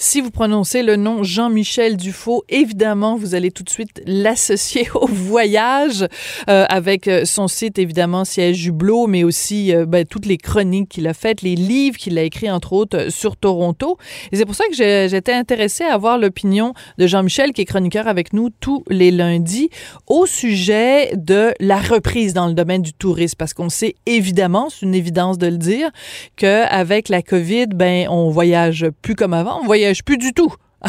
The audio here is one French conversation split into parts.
Si vous prononcez le nom Jean-Michel Dufaux, évidemment, vous allez tout de suite l'associer au voyage euh, avec euh, son site, évidemment, Siège Jublot, mais aussi euh, ben, toutes les chroniques qu'il a faites, les livres qu'il a écrits, entre autres, sur Toronto. Et c'est pour ça que j'étais intéressée à avoir l'opinion de Jean-Michel, qui est chroniqueur avec nous tous les lundis, au sujet de la reprise dans le domaine du tourisme, parce qu'on sait évidemment, c'est une évidence de le dire, qu'avec la COVID, ben, on voyage plus comme avant, plus du tout.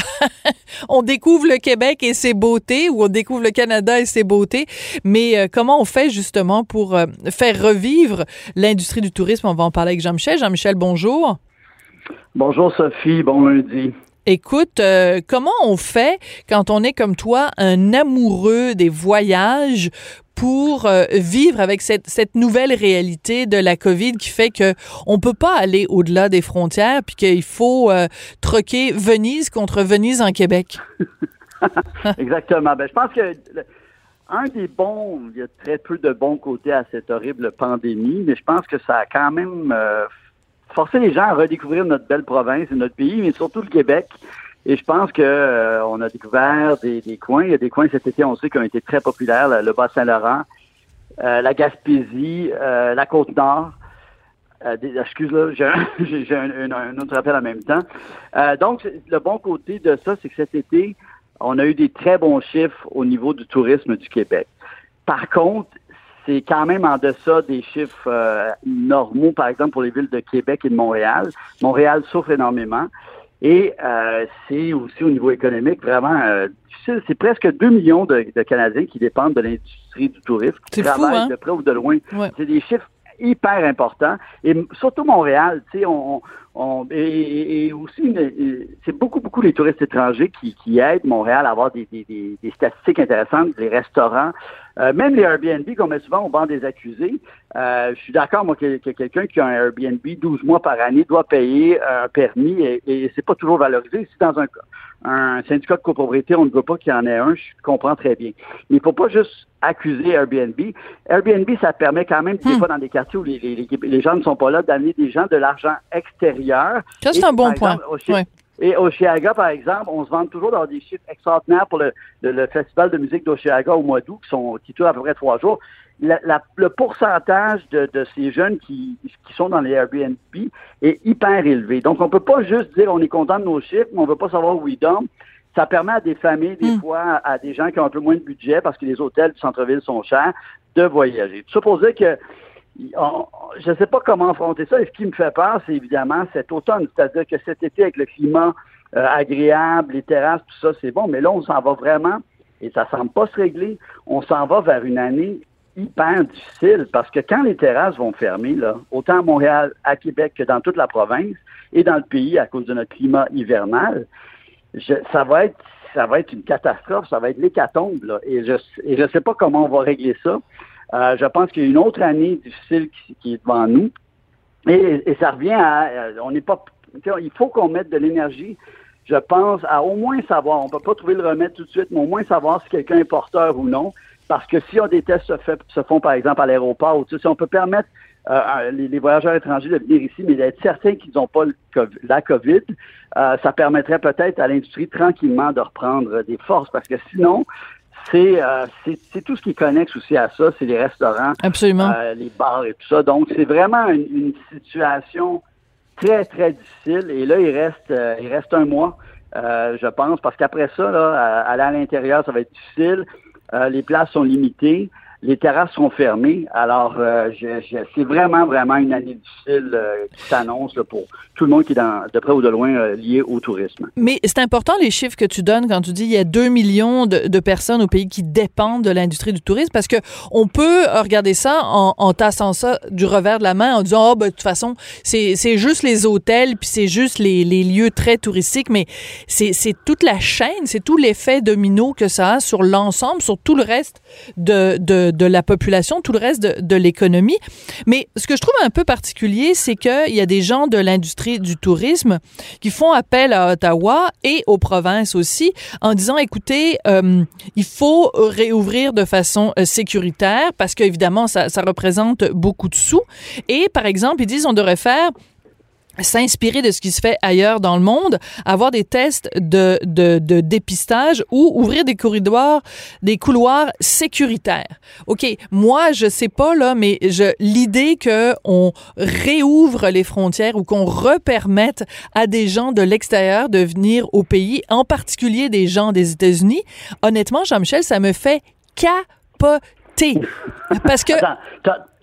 on découvre le Québec et ses beautés ou on découvre le Canada et ses beautés, mais euh, comment on fait justement pour euh, faire revivre l'industrie du tourisme? On va en parler avec Jean-Michel. Jean-Michel, bonjour. Bonjour Sophie, bon lundi. Écoute, euh, comment on fait quand on est comme toi un amoureux des voyages pour euh, vivre avec cette, cette, nouvelle réalité de la COVID qui fait que on peut pas aller au-delà des frontières puis qu'il faut euh, troquer Venise contre Venise en Québec. Exactement. Ben, je pense que un des bons, il y a très peu de bons côtés à cette horrible pandémie, mais je pense que ça a quand même euh, forcé les gens à redécouvrir notre belle province et notre pays, mais surtout le Québec. Et je pense que euh, on a découvert des, coins. Il y a des coins cet été, on sait, qui ont été très populaires. Le, Bas-Saint-Laurent, euh, la Gaspésie, euh, la Côte-Nord. Excuse-là, j'ai un, autre appel en même temps. donc, le bon côté de ça, c'est que cet été, on a eu des très bons chiffres au niveau du tourisme du Québec. Par contre, c'est quand même en deçà des chiffres normaux, par exemple, pour les villes de Québec et de Montréal. Montréal souffre énormément. Et euh, c'est aussi au niveau économique vraiment euh, difficile. C'est presque 2 millions de, Canadiens qui dépendent de l'industrie du tourisme, qui travaillent hein? de près ou de loin. C'est des chiffres hyper importants. Et surtout Montréal, tu sais, on, et, aussi, c'est beaucoup, beaucoup les touristes étrangers qui, qui aident Montréal à avoir des, des, des, statistiques intéressantes, les restaurants, euh, même les Airbnb qu'on met souvent au banc des accusés. Euh, je suis d'accord, moi, que, quelqu'un qui a un Airbnb 12 mois par année doit payer un permis et, et c'est pas toujours valorisé. Si dans un, un syndicat de copropriété, on ne veut pas qu'il y en ait un, je comprends très bien. Mais il faut pas juste accuser Airbnb. Airbnb, ça permet quand même, des hmm. fois, dans des quartiers où les, les, les gens ne sont pas là, d'amener des gens de l'argent extérieur. Ça, c'est un bon point. Et Oshiaga, par exemple, on se vend toujours dans des chiffres extraordinaires pour le, le, festival de musique d'Oshiaga au mois d'août, qui sont qui à peu près trois jours. le pourcentage de, de, ces jeunes qui, qui sont dans les Airbnb est hyper élevé. Donc, on peut pas juste dire on est content de nos chiffres, mais on veut pas savoir où ils dorment. Ça permet à des familles, des hmm. fois, à des gens qui ont un peu moins de budget parce que les hôtels du centre-ville sont chers, de voyager. Tout ça pour dire que je ne sais pas comment affronter ça. Et ce qui me fait peur, c'est évidemment cet automne. C'est-à-dire que cet été, avec le climat euh, agréable, les terrasses, tout ça, c'est bon. Mais là, on s'en va vraiment, et ça semble pas se régler, on s'en va vers une année hyper difficile parce que quand les terrasses vont fermer, là, autant à Montréal, à Québec que dans toute la province et dans le pays à cause de notre climat hivernal, ça va être ça va être une catastrophe, ça va être l'hécatombe. Et je je sais pas comment on va régler ça. Euh, je pense qu'il y a une autre année difficile qui, est devant nous. Et, ça revient à, euh, on n'est pas, il faut qu'on mette de l'énergie. Je pense à au moins savoir, on peut pas trouver le remède tout de suite, mais au moins savoir si quelqu'un est porteur ou non. Parce que si on des tests se, fait, font, par exemple, à l'aéroport, ou si on peut permettre euh, les, voyageurs étrangers de venir ici, mais d'être certains qu'ils n'ont pas la COVID, ça permettrait peut-être à l'industrie tranquillement de reprendre des forces. Parce que sinon, euh, c'est tout ce qui connecte aussi à ça, c'est les restaurants, Absolument. Euh, les bars et tout ça. Donc, c'est vraiment une, situation très, très difficile. Et là, il reste, euh, il reste un mois, je pense, parce qu'après ça, là, aller à l'intérieur, ça va être difficile. les places sont limitées. Les terrasses sont fermées. Alors, euh, c'est vraiment, vraiment une année difficile euh, qui s'annonce pour tout le monde qui est de près ou de loin euh, lié au tourisme. Mais c'est important les chiffres que tu donnes quand tu dis il y a 2 millions de, personnes au pays qui dépendent de l'industrie du tourisme parce que on peut regarder ça en, tassant ça du revers de la main en disant oh ben de toute façon c'est juste les hôtels puis c'est juste les, les, lieux très touristiques mais c'est toute la chaîne c'est tout l'effet domino que ça a sur l'ensemble sur tout le reste de, de de, la population, tout le reste de, l'économie. Mais ce que je trouve un peu particulier, c'est qu'il y a des gens de l'industrie du tourisme qui font appel à Ottawa et aux provinces aussi en disant, écoutez, euh, il faut réouvrir de façon euh, sécuritaire parce qu'évidemment, ça, ça représente beaucoup de sous. Et par exemple, ils disent, on devrait faire s'inspirer de ce qui se fait ailleurs dans le monde, avoir des tests de, de, de, dépistage ou ouvrir des corridors, des couloirs sécuritaires. OK, moi, je sais pas, là, mais je, l'idée que on réouvre les frontières ou qu'on repermette à des gens de l'extérieur de venir au pays, en particulier des gens des États-Unis, honnêtement, Jean-Michel, ça me fait capoter. Parce que...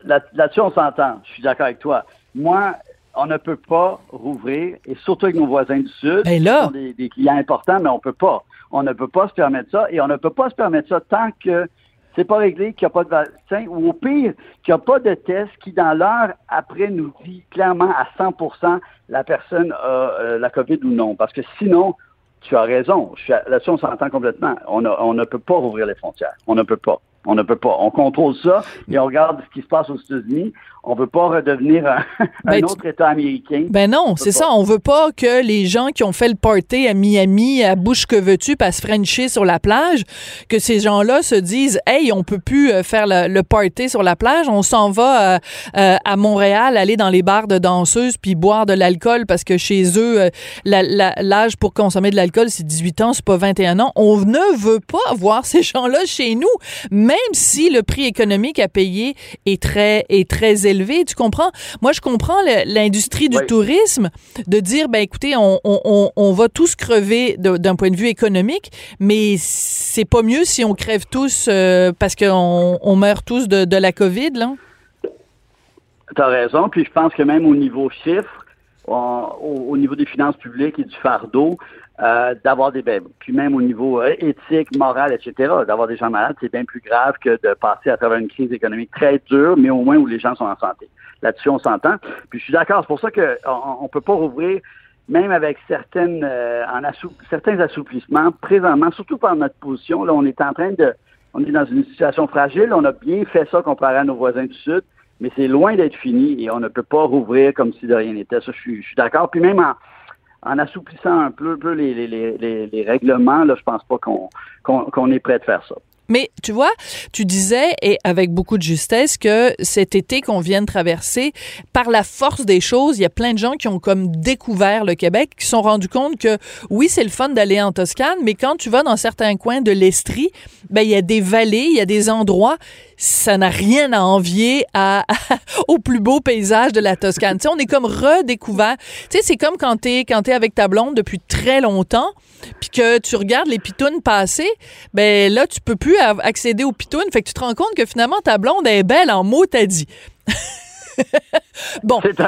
là-dessus, on s'entend. Je suis d'accord avec toi. Moi, on ne peut pas rouvrir, et surtout avec nos voisins du Sud, ben qui sont des, clients importants, mais on peut pas. On ne peut pas se permettre ça, et on ne peut pas se permettre ça tant que c'est pas réglé, qu'il n'y a pas de vaccin, ou au pire, qu'il n'y a pas de test qui, dans l'heure après, nous dit clairement à 100% la personne a euh, la COVID ou non. Parce que sinon, tu as raison. Là-dessus, on s'entend complètement. On, on ne peut pas rouvrir les frontières. On ne peut pas. On ne peut pas. On contrôle ça et on regarde ce qui se passe aux États-Unis on veut pas redevenir un, ben, autre État américain. Ben non, c'est ça. On veut pas que les gens qui ont fait le party à Miami, à bouche que veux-tu, passe Frencher sur la plage, que ces gens-là se disent, hey, on peut plus euh, faire le, party sur la plage, on s'en va euh, euh, à Montréal, aller dans les bars de danseuses puis boire de l'alcool parce que chez eux, l'âge pour consommer de l'alcool, c'est 18 ans, c'est pas 21 ans. On ne veut pas voir ces gens-là chez nous, même si le prix économique à payer est très, est très élevé tu comprends? Moi, je comprends l'industrie du tourisme de dire, ben écoutez, on, on, on va tous crever d'un point de vue économique, mais c'est pas mieux si on crève tous euh, parce qu'on on meurt tous de, de la COVID, là? Tu as raison. Puis je pense que même au niveau chiffre, au, niveau des finances publiques et du fardeau, euh, d'avoir des ben, puis même au niveau euh, éthique, moral, etc., d'avoir des gens malades, c'est bien plus grave que de passer à travers une crise économique très dure, mais au moins où les gens sont en santé. Là-dessus, on s'entend. Puis je suis d'accord, c'est pour ça qu'on on peut pas rouvrir, même avec certaines euh, en certains assouplissements, présentement, surtout par notre position, là, on est en train de on est dans une situation fragile, on a bien fait ça comparé à nos voisins du Sud, mais c'est loin d'être fini et on ne peut pas rouvrir comme si de rien n'était. Ça, je suis, je suis d'accord. Puis même en en assouplissant un peu, les, règlements, là, je pense pas qu'on qu'on est prêt de faire ça. Mais tu vois, tu disais, et avec beaucoup de justesse, que cet été qu'on vient de traverser, par la force des choses, il y a plein de gens qui ont comme découvert le Québec, qui se sont rendus compte que oui, c'est le fun d'aller en Toscane, mais quand tu vas dans certains coins de l'Estrie, ben il y a des vallées, il y a des endroits, ça n'a rien à envier à, au plus beau paysage de la Toscane. tu sais, on est comme redécouvert. Tu sais, c'est comme quand t'es quand es avec ta blonde depuis très longtemps, puis que tu regardes les pitounes passer, ben là tu peux plus accéder aux pitounes. Fait que tu te rends compte que finalement, ta blonde est belle en mots, t'as dit. bon. C'est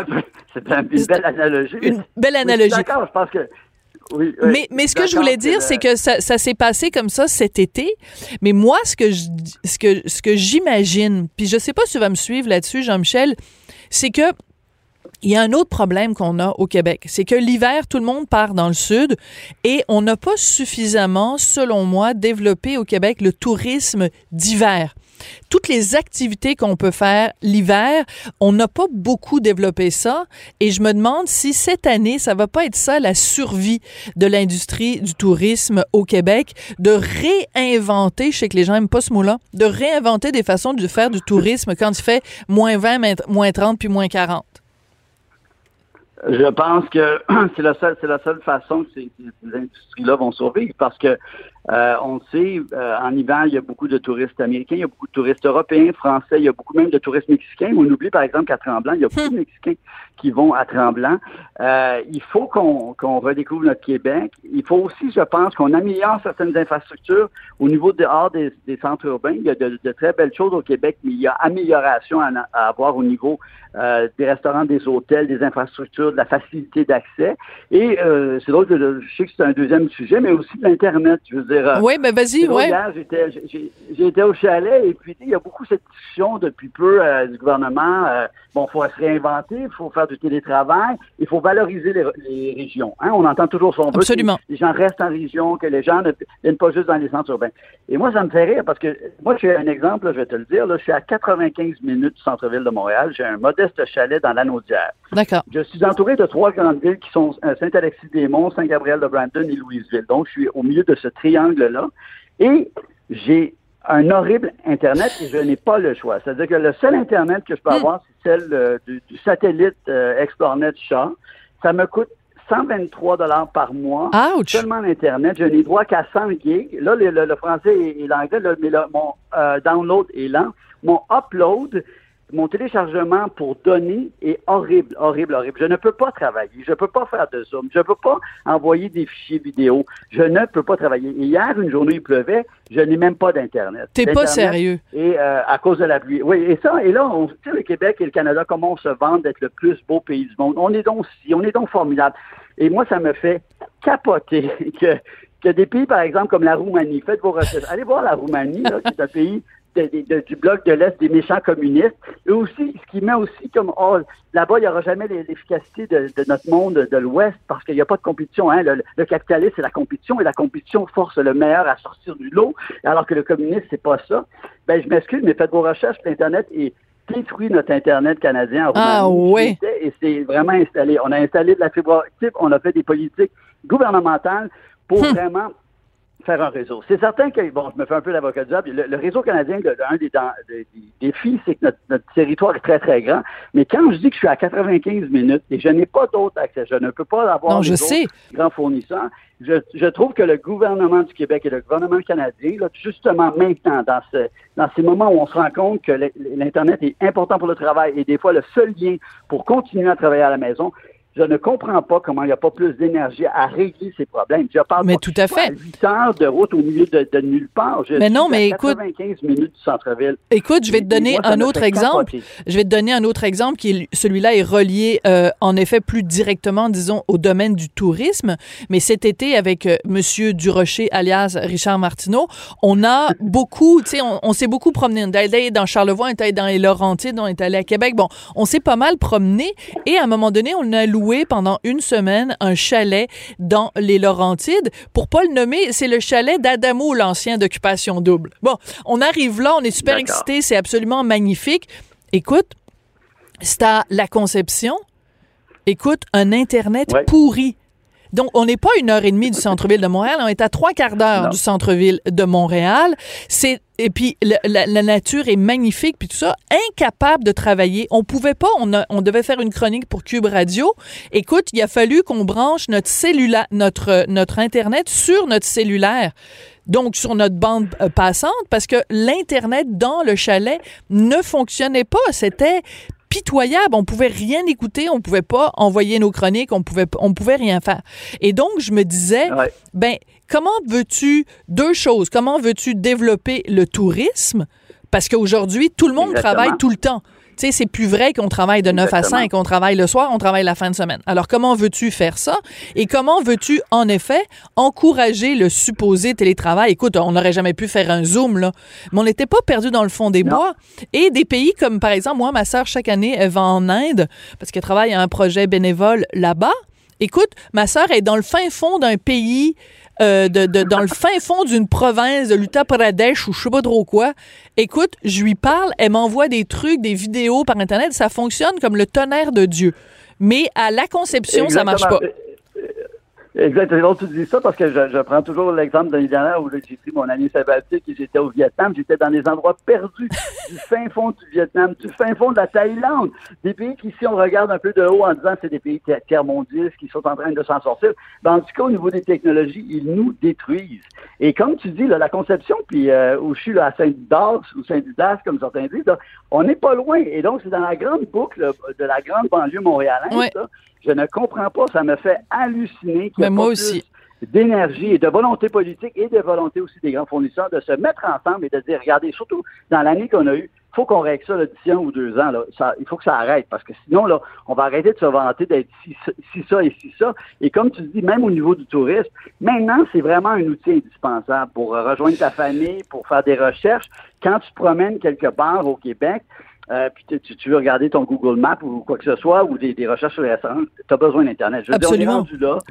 un une belle analogie. Une belle analogie. D'accord, je pense que oui, mais, mais ce que je voulais dire, c'est que ça, ça s'est passé comme ça cet été. Mais moi, ce que je, ce que, ce que j'imagine, puis je sais pas si tu vas me suivre là-dessus, Jean-Michel, c'est que il y a un autre problème qu'on a au Québec, c'est que l'hiver, tout le monde part dans le sud et on n'a pas suffisamment, selon moi, développé au Québec le tourisme d'hiver. Toutes les activités qu'on peut faire l'hiver, on n'a pas beaucoup développé ça et je me demande si cette année, ça va pas être ça la survie de l'industrie du tourisme au Québec, de réinventer, je sais que les gens n'aiment pas ce mot-là, de réinventer des façons de faire du tourisme quand il fait moins 20, moins 30 puis moins 40. Je pense que c'est la seule, c'est la seule façon que ces, industries-là vont survivre parce que Euh, on sait, euh, en hiver, il y a beaucoup de touristes américains, il y a beaucoup de touristes européens, français, il y a beaucoup même de touristes mexicains. On oublie, par exemple, qu'à Tremblant, il y a beaucoup de hmm. Mexicains qui vont à Tremblant. Euh, il faut qu'on redécouvre notre Québec. Il faut aussi, je pense, qu'on améliore certaines infrastructures au niveau dehors des, des centres urbains. Il y a de, très belles choses au Québec, mais il y a amélioration à, avoir au niveau euh, des restaurants, des hôtels, des infrastructures, de la facilité d'accès. Et euh, c'est drôle, je, je sais que c'est un deuxième sujet, mais aussi de l'Internet. Je veux dire, euh, oui, mais vas-y, oui. J'ai été au chalet et puis il y a beaucoup cette discussion depuis peu euh, du gouvernement. Euh, bon, il faut se réinventer, il faut faire du télétravail, il faut valoriser les, régions. Hein. On entend toujours son but. Absolument. les gens restent en région, que les gens ne viennent pas juste dans les centres urbains. Et moi, ça me fait rire parce que moi, j'ai un exemple, je vais te le dire. Là, je suis à 95 minutes du centre-ville de Montréal. J'ai un modeste chalet dans l'Anaudière. D'accord. Je suis entouré de trois grandes villes qui sont Saint-Alexis-des-Monts, Saint-Gabriel-de-Brandon et Louisville. Donc, je suis au milieu de ce triangle là Et j'ai un horrible Internet et je n'ai pas le choix. C'est-à-dire que le seul Internet que je peux hmm. avoir, c'est celle euh, du, satellite euh, ExploreNet Chat. Ça me coûte 123 dollars par mois. Seulement l'Internet. Je n'ai droit qu'à 100 gigs. Là, le, français et, l'anglais, mais mon euh, download est lent. Mon upload, mon téléchargement pour donner est horrible, horrible, horrible. Je ne peux pas travailler. Je ne peux pas faire de Zoom. Je ne peux pas envoyer des fichiers vidéo. Je ne peux pas travailler. hier, une journée, il pleuvait. Je n'ai même pas d'Internet. T'es pas sérieux. Et euh, à cause de la pluie. Oui, et ça, et là, on sait le Québec et le Canada, comment on se vend d'être le plus beau pays du monde? On est donc si, on est donc formidable. Et moi, ça me fait capoter que, que des pays, par exemple, comme la Roumanie, faites vos recherches. Allez voir la Roumanie, là, c'est un pays du bloc de l'Est des méchants communistes. Et aussi, ce qui met aussi comme, oh, là-bas, il n'y aura jamais l'efficacité de, notre monde de l'Ouest parce qu'il n'y a pas de compétition. Hein. Le, capitalisme, c'est la compétition et la compétition force le meilleur à sortir du lot, alors que le communisme, c'est pas ça. Ben, je m'excuse, mais faites vos recherches sur Internet et détruit notre Internet canadien en Ah oui. Et c'est vraiment installé. On a installé de la fibre optique, on a fait des politiques gouvernementales pour hum. vraiment faire un réseau. C'est certain que, bon, je me fais un peu l'avocat du diable, le, réseau canadien, un des, défis, c'est que notre, territoire est très, très grand. Mais quand je dis que je suis à 95 minutes et je n'ai pas d'autre accès, je ne peux pas avoir non, je sais. grands fournisseurs, je, trouve que le gouvernement du Québec et le gouvernement canadien, là, justement maintenant, dans, ce, dans ces moments où on se rend compte que l'Internet est important pour le travail et des fois le seul lien pour continuer à travailler à la maison, je ne comprends pas comment il n'y a pas plus d'énergie à régler ces problèmes. Je parle mais tout à fait. 8 heures de route au milieu de, nulle part. Je mais non, mais écoute, 95 minutes du centre-ville. Écoute, je vais te donner un autre exemple. Je vais te donner un autre exemple qui celui-là est relié euh, en effet plus directement, disons, au domaine du tourisme. Mais cet été, avec M. Euh, Monsieur Durocher, alias Richard Martineau, on a beaucoup, tu sais, on, s'est beaucoup promené. On est allé dans Charlevoix, on est allé dans les Laurentides, on est allé à Québec. Bon, on s'est pas mal promené et à un moment donné, on a loué pendant une semaine un chalet dans les Laurentides. Pour pas le nommer, c'est le chalet d'Adamo, l'ancien d'occupation double. Bon, on arrive là, on est super excités, c'est absolument magnifique. Écoute, c'est à la conception. Écoute, un Internet pourri. Donc, on n'est pas une heure et demie du centre-ville de Montréal, on est à trois quarts d'heure du centre-ville de Montréal. C'est et puis la, nature est magnifique puis tout ça, incapable de travailler. On pouvait pas, on, on devait faire une chronique pour Cube Radio. Écoute, il a fallu qu'on branche notre cellulaire, notre notre internet sur notre cellulaire. Donc sur notre bande euh, passante parce que l'internet dans le chalet ne fonctionnait pas, c'était pitoyable. On pouvait rien écouter, on pouvait pas envoyer nos chroniques, on pouvait, on pouvait rien faire. Et donc, je me disais, ben, comment veux-tu, deux choses, comment veux-tu développer le tourisme? Parce qu'aujourd'hui, tout le monde travaille tout le temps. Sais, c'est plus vrai qu'on travaille de 9 à 5, on travaille le soir, on travaille la fin de semaine. Alors, comment veux-tu faire ça? Et comment veux-tu, en effet, encourager le supposé télétravail? Écoute, on n'aurait jamais pu faire un Zoom, là. Mais on n'était pas perdu dans le fond des bois. Et des pays comme, par exemple, moi, ma sœur, chaque année, elle va en Inde parce qu'elle travaille à un projet bénévole là-bas. Écoute, ma sœur est dans le fin fond d'un pays euh, de, dans le fin fond d'une province de l'Uttar Pradesh ou je sais pas trop quoi. Écoute, je lui parle, elle m'envoie des trucs, des vidéos par Internet, ça fonctionne comme le tonnerre de Dieu. Mais à la conception, ça marche pas. Exactement, tu dis ça parce que je, prends toujours l'exemple de l'année dernière où j'ai pris mon année sabbatique et j'étais au Vietnam. J'étais dans des endroits perdus, du fin fond du Vietnam, du fin fond de la Thaïlande, des pays qu'ici on regarde un peu de haut en disant c'est des pays tiers-mondistes qui sont en train de s'en sortir. Ben, en tout cas, au niveau des technologies, ils nous détruisent. Et comme tu dis, là, la conception, puis euh, où je suis là, à Saint-Didas ou Saint-Didas, comme certains disent, on n'est pas loin. Et donc, c'est dans la grande boucle de la grande banlieue montréalaise. Je ne comprends pas. Ça me fait halluciner qu'il y ait moi aussi d'énergie et de volonté politique et de volonté aussi des grands fournisseurs de se mettre ensemble et de dire, regardez, surtout dans l'année qu'on a eue, faut qu'on règle ça d'ici un ou deux ans. Là. Ça, il faut que ça arrête parce que sinon, là, on va arrêter de se vanter d'être si, si, ça et si ça. Et comme tu dis, même au niveau du tourisme, maintenant, c'est vraiment un outil indispensable pour rejoindre ta famille, pour faire des recherches. Quand tu promènes quelque part au Québec, euh, puis tu, tu, veux regarder ton Google Maps ou quoi que ce soit, ou des, recherches sur les tu as besoin d'Internet. Absolument.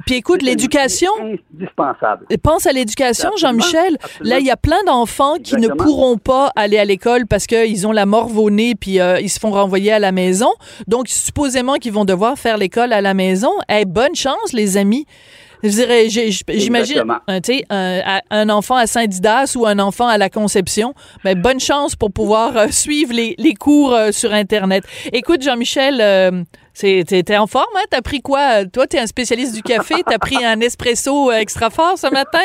puis écoute, l'éducation. Indispensable. Pense à l'éducation, Jean-Michel. Là, il y a plein d'enfants qui ne pourront pas aller à l'école parce qu'ils ont la morve au nez puis euh, ils se font renvoyer à la maison. Donc, supposément qu'ils vont devoir faire l'école à la maison. Eh, bonne chance, les amis. Je dirais, j'imagine, un, un, un, enfant à Saint-Didas ou un enfant à la Conception, mais ben, bonne chance pour pouvoir euh, suivre les, les cours euh, sur Internet. Écoute, Jean-Michel, euh, T'es en forme, hein? T'as pris quoi? Toi, t'es un spécialiste du café. T'as pris un espresso extra fort ce matin?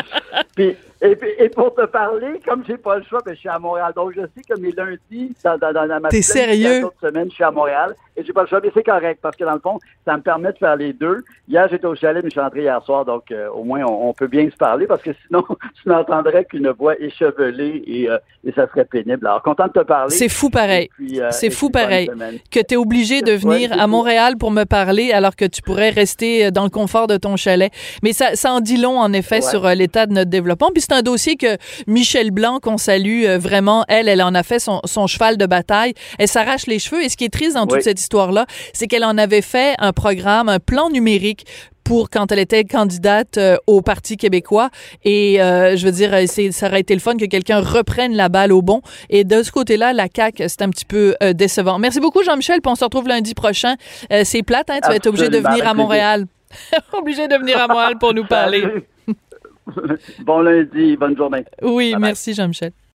Puis, et, et, pour te parler, comme j'ai pas le choix, ben, je suis à Montréal. Donc, je sais que mes lundis, dans, dans, dans ma T'es sérieux? semaine, je suis à Montréal. Et j'ai pas le choix, mais c'est correct parce que dans le fond, ça me permet de faire les deux. Hier, j'étais au chalet, mais je suis rentré hier soir, donc euh, au moins, on, peut bien se parler parce que sinon, tu n'entendrais qu'une voix échevelée et, euh, et ça serait pénible. Alors, content de te parler. C'est fou pareil. Euh, c'est fou pareil que tu es obligé de venir à Montréal pour me parler alors que tu pourrais rester dans le confort de ton chalet. Mais ça, ça en dit long, en effet, sur l'état de notre développement. Puis c'est un dossier que Michel Blanc, qu'on salue vraiment, elle, elle en a fait son, son cheval de bataille. Elle s'arrache les cheveux. Et ce qui est triste dans toute cette histoire-là, c'est qu'elle en avait fait un programme, un plan numérique pour quand elle était candidate euh, au Parti québécois. Et euh, je veux dire, ça aurait été le fun que quelqu'un reprenne la balle au bon. Et de ce côté-là, la CAQ, c'est un petit peu euh, décevant. Merci beaucoup, Jean-Michel. Puis on se retrouve lundi prochain. c'est plate, hein? Tu vas être obligé de venir à Montréal. obligé de venir à Montréal pour nous parler. bon lundi, bonne journée. Oui, merci, Jean-Michel.